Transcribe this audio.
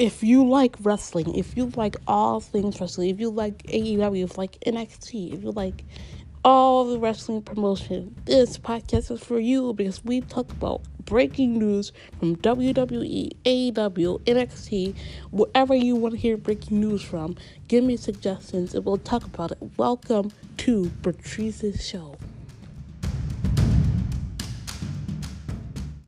if you like wrestling, if you like all things wrestling, if you like AEW, if you like NXT, if you like all the wrestling promotion, this podcast is for you because we talk about breaking news from WWE, AEW, NXT, wherever you want to hear breaking news from. Give me suggestions and we'll talk about it. Welcome to Patrice's show.